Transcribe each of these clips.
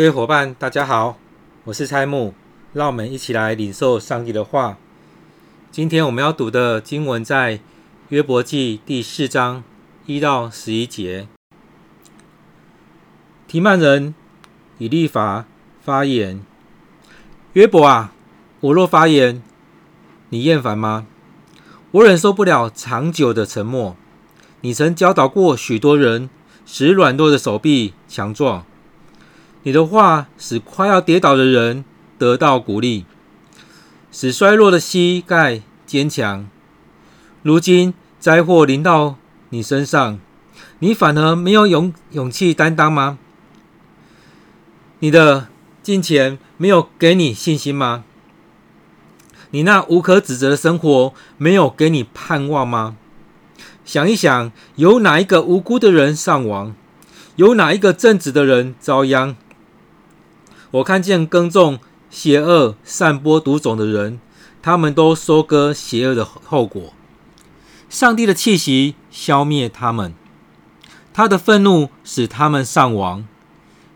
各位伙伴，大家好，我是蔡木，让我们一起来领受上帝的话。今天我们要读的经文在约伯记第四章一到十一节。提曼人以利法发言：约伯啊，我若发言，你厌烦吗？我忍受不了长久的沉默。你曾教导过许多人，使软弱的手臂强壮。你的话使快要跌倒的人得到鼓励，使衰弱的膝盖坚强。如今灾祸临到你身上，你反而没有勇勇气担当吗？你的金钱没有给你信心吗？你那无可指责的生活没有给你盼望吗？想一想，有哪一个无辜的人丧亡？有哪一个正直的人遭殃？我看见耕种邪恶、散播毒种的人，他们都收割邪恶的后果。上帝的气息消灭他们，他的愤怒使他们丧亡。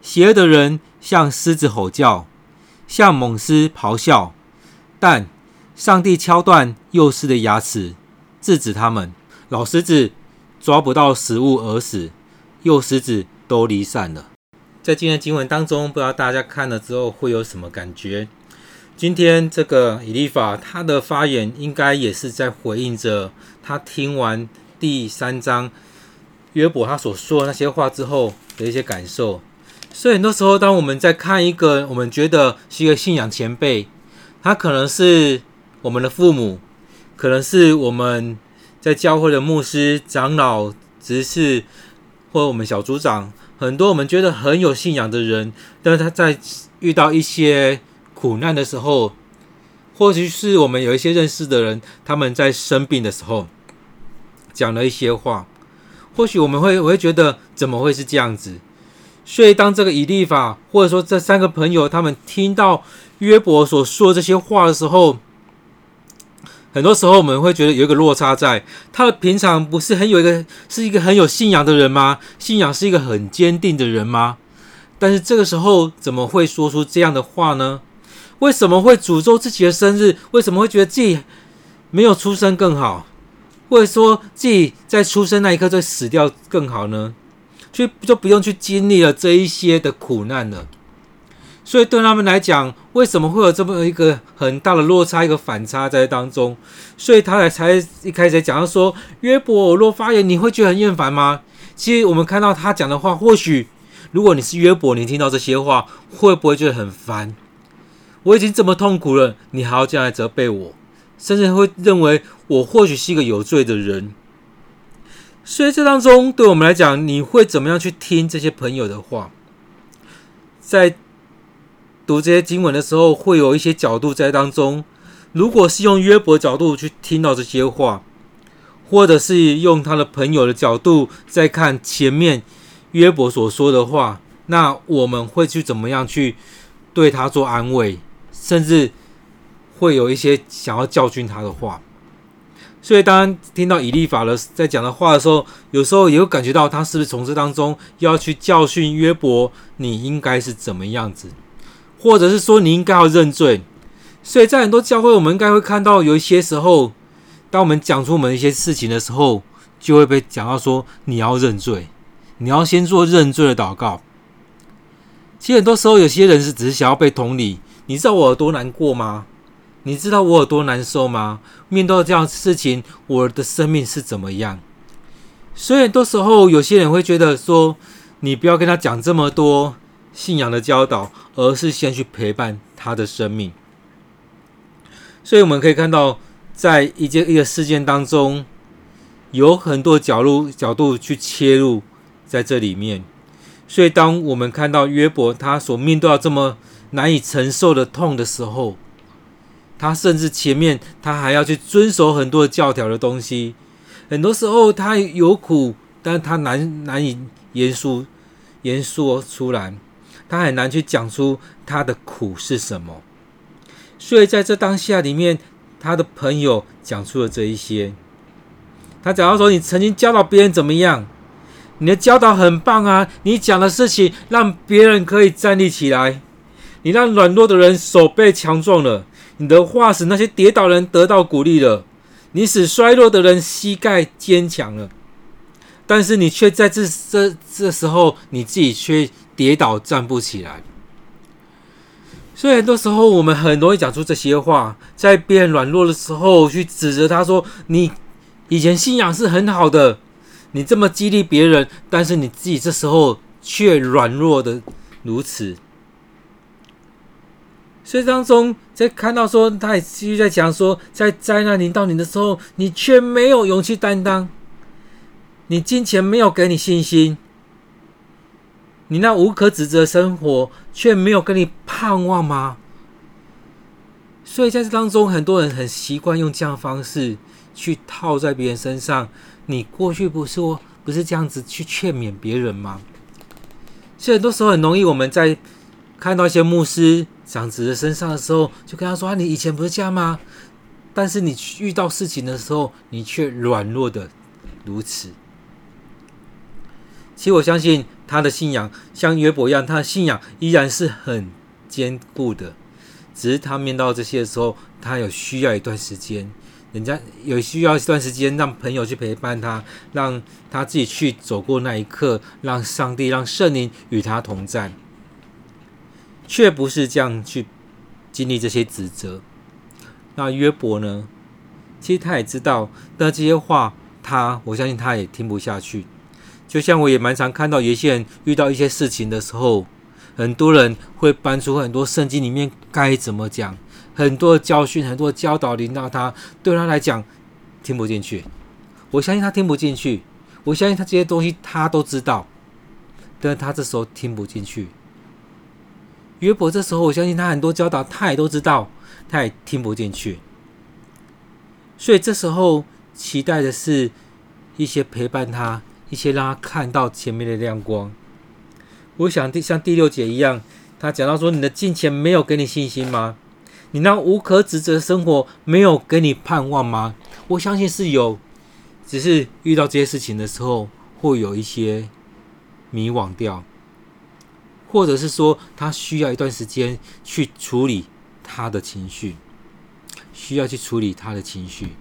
邪恶的人像狮子吼叫，像猛狮咆哮，但上帝敲断幼狮的牙齿，制止他们。老狮子抓不到食物而死，幼狮子都离散了。在今天的经文当中，不知道大家看了之后会有什么感觉？今天这个以利法他的发言，应该也是在回应着他听完第三章约伯他所说的那些话之后的一些感受。所以很多时候，当我们在看一个我们觉得是一个信仰前辈，他可能是我们的父母，可能是我们在教会的牧师、长老、执事，或者我们小组长。很多我们觉得很有信仰的人，但是他在遇到一些苦难的时候，或许是我们有一些认识的人，他们在生病的时候讲了一些话，或许我们会我会觉得怎么会是这样子？所以当这个以利法或者说这三个朋友他们听到约伯所说这些话的时候，很多时候我们会觉得有一个落差在，他平常不是很有一个是一个很有信仰的人吗？信仰是一个很坚定的人吗？但是这个时候怎么会说出这样的话呢？为什么会诅咒自己的生日？为什么会觉得自己没有出生更好？或者说自己在出生那一刻就死掉更好呢？就就不用去经历了这一些的苦难了。所以对他们来讲，为什么会有这么一个很大的落差，一个反差在当中？所以他才才一开始讲到说：“约伯，我若发言，你会觉得很厌烦吗？”其实我们看到他讲的话，或许如果你是约伯，你听到这些话，会不会觉得很烦？我已经这么痛苦了，你还要这样来责备我，甚至会认为我或许是一个有罪的人。所以这当中，对我们来讲，你会怎么样去听这些朋友的话？在读这些经文的时候，会有一些角度在当中。如果是用约伯角度去听到这些话，或者是用他的朋友的角度在看前面约伯所说的话，那我们会去怎么样去对他做安慰，甚至会有一些想要教训他的话。所以，当听到以利法的在讲的话的时候，有时候也会感觉到他是不是从这当中要去教训约伯，你应该是怎么样子？或者是说你应该要认罪，所以在很多教会，我们应该会看到有一些时候，当我们讲出我们一些事情的时候，就会被讲到说你要认罪，你要先做认罪的祷告。其实很多时候，有些人是只是想要被同理。你知道我有多难过吗？你知道我有多难受吗？面对这样的事情，我的生命是怎么样？所以很多时候，有些人会觉得说，你不要跟他讲这么多。信仰的教导，而是先去陪伴他的生命。所以我们可以看到，在一件一个事件当中，有很多角度角度去切入在这里面。所以，当我们看到约伯他所面对到这么难以承受的痛的时候，他甚至前面他还要去遵守很多教条的东西。很多时候他有苦，但他难难以言说言说出来。他很难去讲出他的苦是什么，所以在这当下里面，他的朋友讲出了这一些。他讲到说：“你曾经教导别人怎么样？你的教导很棒啊，你讲的事情让别人可以站立起来，你让软弱的人手背强壮了，你的话使那些跌倒人得到鼓励了，你使衰弱的人膝盖坚强了。但是你却在这这这时候，你自己却跌倒站不起来。所以很多时候，我们很容易讲出这些话，在别人软弱的时候去指责他说：“你以前信仰是很好的，你这么激励别人，但是你自己这时候却软弱的如此。”所以当中在看到说，他也继续在讲说，在灾难临到你的时候，你却没有勇气担当，你金钱没有给你信心。你那无可指责的生活，却没有跟你盼望吗？所以在这当中，很多人很习惯用这样的方式去套在别人身上。你过去不是说不是这样子去劝勉别人吗？所以很多时候很容易，我们在看到一些牧师长子的身上的时候，就跟他说：“啊，你以前不是这样吗？”但是你遇到事情的时候，你却软弱的如此。其实我相信。他的信仰像约伯一样，他的信仰依然是很坚固的。只是他面到这些的时候，他有需要一段时间，人家有需要一段时间，让朋友去陪伴他，让他自己去走过那一刻，让上帝、让圣灵与他同在，却不是这样去经历这些指责。那约伯呢？其实他也知道，那这些话，他我相信他也听不下去。就像我也蛮常看到，有些人遇到一些事情的时候，很多人会搬出很多圣经里面该怎么讲，很多教训、很多教导临到他，对他来讲听不进去。我相信他听不进去，我相信他这些东西他都知道，但他这时候听不进去。约伯这时候，我相信他很多教导他也都知道，他也听不进去。所以这时候期待的是一些陪伴他。一些让他看到前面的亮光。我想第像第六节一样，他讲到说：“你的金钱没有给你信心吗？你那无可指责的生活没有给你盼望吗？”我相信是有，只是遇到这些事情的时候，会有一些迷惘掉，或者是说他需要一段时间去处理他的情绪，需要去处理他的情绪。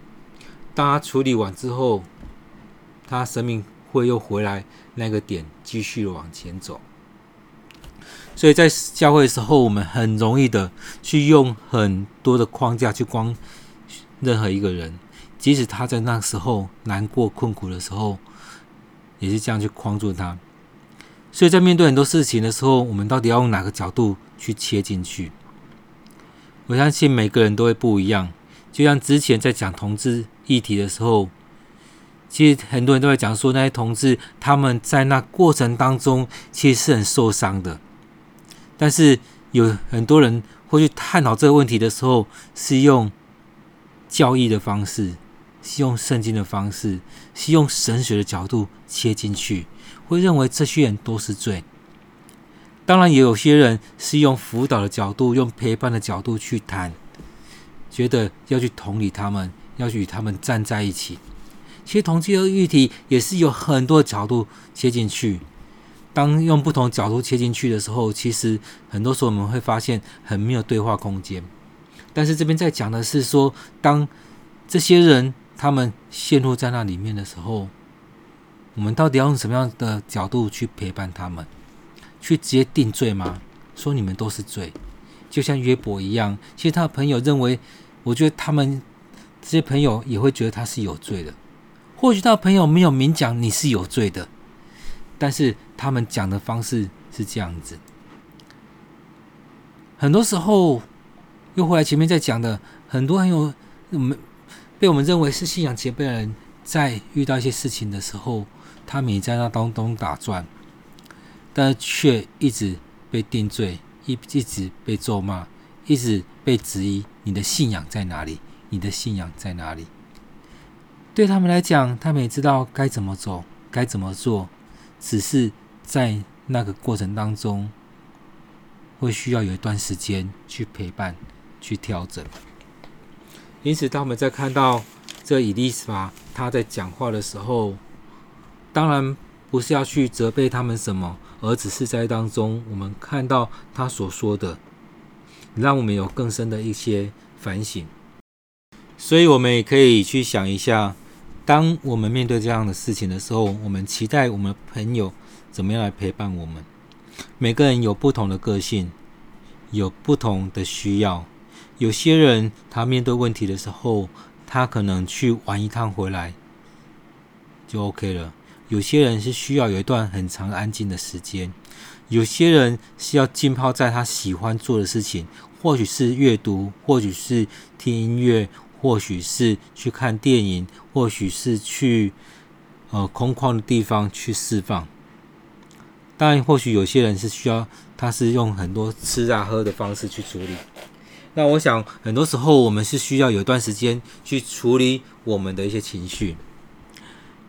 当他处理完之后，他生命。会又回来那个点，继续往前走。所以在教会的时候，我们很容易的去用很多的框架去框任何一个人，即使他在那时候难过、困苦的时候，也是这样去框住他。所以在面对很多事情的时候，我们到底要用哪个角度去切进去？我相信每个人都会不一样。就像之前在讲同志议题的时候。其实很多人都在讲说，那些同志他们在那过程当中其实是很受伤的。但是有很多人会去探讨这个问题的时候，是用教义的方式，是用圣经的方式，是用神学的角度切进去，会认为这些人都是罪。当然，也有些人是用辅导的角度，用陪伴的角度去谈，觉得要去同理他们，要去与他们站在一起。其实同志的议题也是有很多角度切进去。当用不同角度切进去的时候，其实很多时候我们会发现很没有对话空间。但是这边在讲的是说，当这些人他们陷入在那里面的时候，我们到底要用什么样的角度去陪伴他们？去直接定罪吗？说你们都是罪，就像约伯一样。其实他的朋友认为，我觉得他们这些朋友也会觉得他是有罪的。或许他的朋友没有明讲你是有罪的，但是他们讲的方式是这样子。很多时候，又回来前面在讲的，很多很有我们被我们认为是信仰前辈的人，在遇到一些事情的时候，他们也在那当中打转，但却一直被定罪，一一直被咒骂，一直被质疑你的信仰在哪里？你的信仰在哪里？对他们来讲，他们也知道该怎么走，该怎么做，只是在那个过程当中，会需要有一段时间去陪伴、去调整。因此，当我们在看到这以利法他在讲话的时候，当然不是要去责备他们什么，而只是在当中我们看到他所说的，让我们有更深的一些反省。所以，我们也可以去想一下，当我们面对这样的事情的时候，我们期待我们的朋友怎么样来陪伴我们？每个人有不同的个性，有不同的需要。有些人他面对问题的时候，他可能去玩一趟回来就 OK 了。有些人是需要有一段很长安静的时间。有些人是要浸泡在他喜欢做的事情，或许是阅读，或许是听音乐，或许是去看电影，或许是去呃空旷的地方去释放。当然，或许有些人是需要，他是用很多吃啊喝的方式去处理。那我想，很多时候我们是需要有一段时间去处理我们的一些情绪，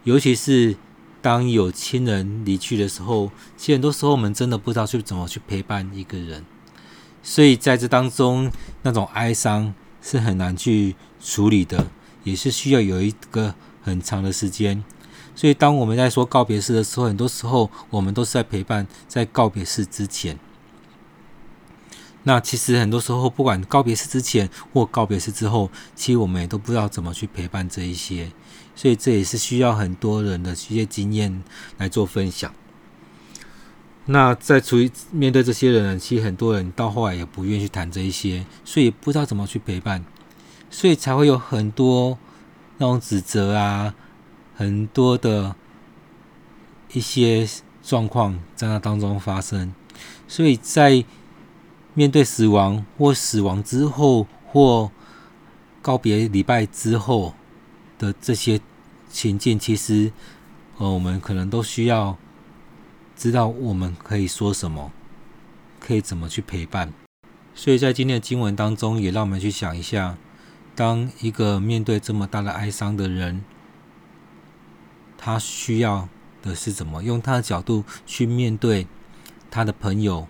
尤其是当有亲人离去的时候，其实很多时候我们真的不知道去怎么去陪伴一个人，所以在这当中，那种哀伤是很难去处理的，也是需要有一个很长的时间。所以，当我们在说告别式的时候，很多时候我们都是在陪伴，在告别式之前。那其实很多时候，不管告别式之前或告别式之后，其实我们也都不知道怎么去陪伴这一些。所以，这也是需要很多人的一些经验来做分享。那在处于面对这些人，其实很多人到后来也不愿意去谈这一些，所以不知道怎么去陪伴，所以才会有很多那种指责啊。很多的一些状况在那当中发生，所以在面对死亡或死亡之后或告别礼拜之后的这些情境，其实呃，我们可能都需要知道我们可以说什么，可以怎么去陪伴。所以在今天的经文当中，也让我们去想一下，当一个面对这么大的哀伤的人。他需要的是怎么用他的角度去面对他的朋友，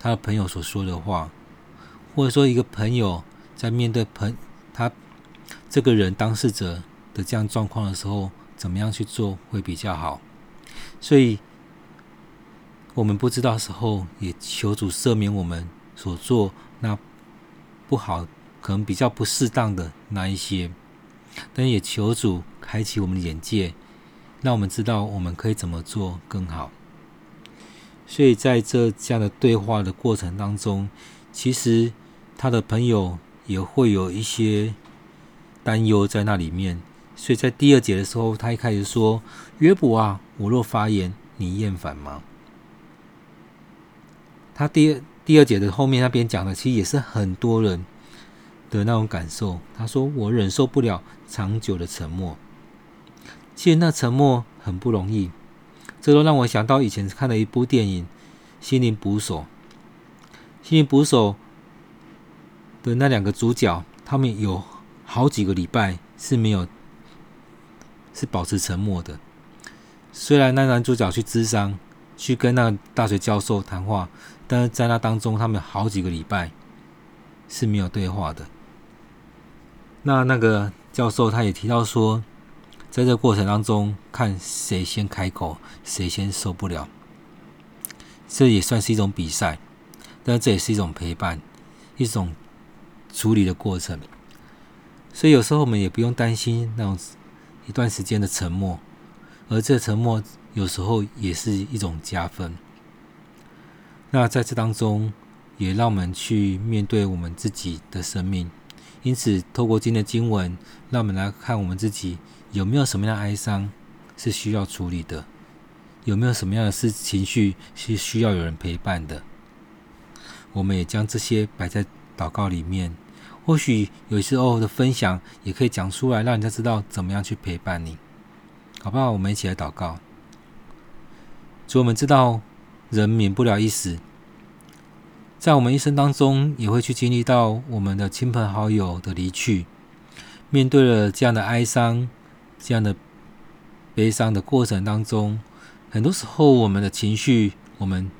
他的朋友所说的话，或者说一个朋友在面对朋他这个人当事者的这样状况的时候，怎么样去做会比较好？所以，我们不知道的时候，也求主赦免我们所做那不好，可能比较不适当的那一些，但也求主开启我们的眼界。让我们知道我们可以怎么做更好。所以在这这样的对话的过程当中，其实他的朋友也会有一些担忧在那里面。所以在第二节的时候，他一开始说：“约伯啊，我若发言，你厌烦吗？”他第二第二节的后面那边讲的，其实也是很多人的那种感受。他说：“我忍受不了长久的沉默。”其实那沉默很不容易，这都让我想到以前看的一部电影《心灵捕手》。《心灵捕手》的那两个主角，他们有好几个礼拜是没有，是保持沉默的。虽然那男主角去咨商，去跟那个大学教授谈话，但是在那当中，他们好几个礼拜是没有对话的。那那个教授他也提到说。在这过程当中，看谁先开口，谁先受不了，这也算是一种比赛，但这也是一种陪伴，一种处理的过程。所以有时候我们也不用担心那种一段时间的沉默，而这沉默有时候也是一种加分。那在这当中，也让我们去面对我们自己的生命。因此，透过今天的经文，让我们来看我们自己。有没有什么样的哀伤是需要处理的？有没有什么样的事情绪是需要有人陪伴的？我们也将这些摆在祷告里面。或许有时候的分享也可以讲出来，让人家知道怎么样去陪伴你，好不好？我们一起来祷告。主，我们知道人免不了一死，在我们一生当中也会去经历到我们的亲朋好友的离去，面对了这样的哀伤。这样的悲伤的过程当中，很多时候我们的情绪，我们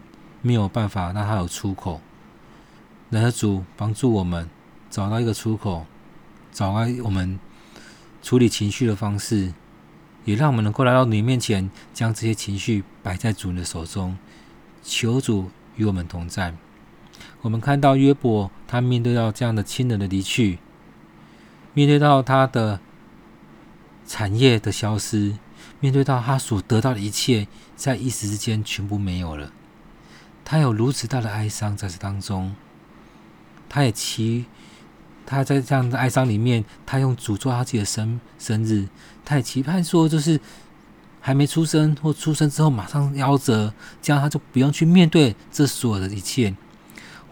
没有办法让它有出口。然而主帮助我们找到一个出口，找到我们处理情绪的方式，也让我们能够来到你面前，将这些情绪摆在主人的手中，求主与我们同在。我们看到约伯，他面对到这样的亲人的离去，面对到他的产业的消失，面对到他所得到的一切，在一时之间全部没有了，他有如此大的哀伤在这当中，他也期。他在这样的哀伤里面，他用主做他自己的生生日，他也期盼说，就是还没出生或出生之后马上夭折，这样他就不用去面对这所有的一切。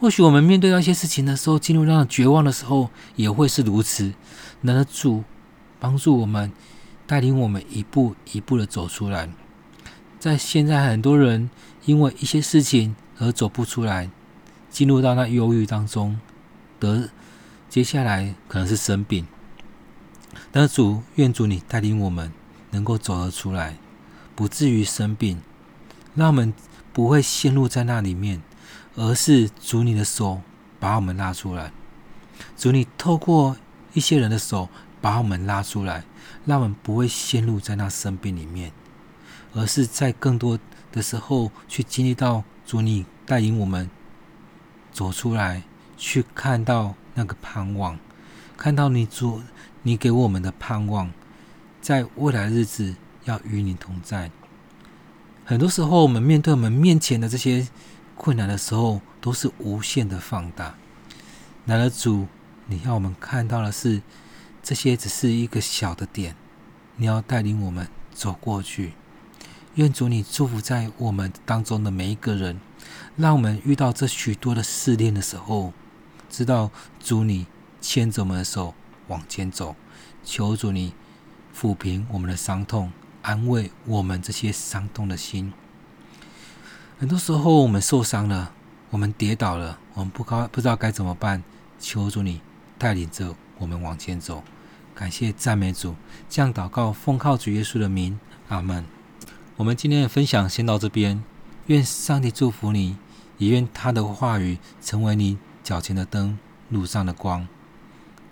或许我们面对到一些事情的时候，进入那种绝望的时候，也会是如此。能的主帮助我们，带领我们一步一步的走出来。在现在很多人因为一些事情而走不出来，进入到那忧郁当中，得。接下来可能是生病，但主愿主你带领我们能够走得出来，不至于生病，让我们不会陷入在那里面，而是主你的手把我们拉出来，主你透过一些人的手把我们拉出来，让我们不会陷入在那生病里面，而是在更多的时候去经历到主你带领我们走出来，去看到。那个盼望，看到你主，你给我们的盼望，在未来日子要与你同在。很多时候，我们面对我们面前的这些困难的时候，都是无限的放大。然而，主，你要我们看到的是，这些只是一个小的点，你要带领我们走过去。愿主你祝福在我们当中的每一个人，让我们遇到这许多的试炼的时候。知道主你牵着我们的手往前走，求主你抚平我们的伤痛，安慰我们这些伤痛的心。很多时候我们受伤了，我们跌倒了，我们不高不知道该怎么办。求主你带领着我们往前走。感谢赞美主，这样祷告奉靠主耶稣的名，阿门。我们今天的分享先到这边，愿上帝祝福你，也愿他的话语成为你脚前的灯，路上的光。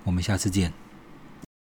我们下次见。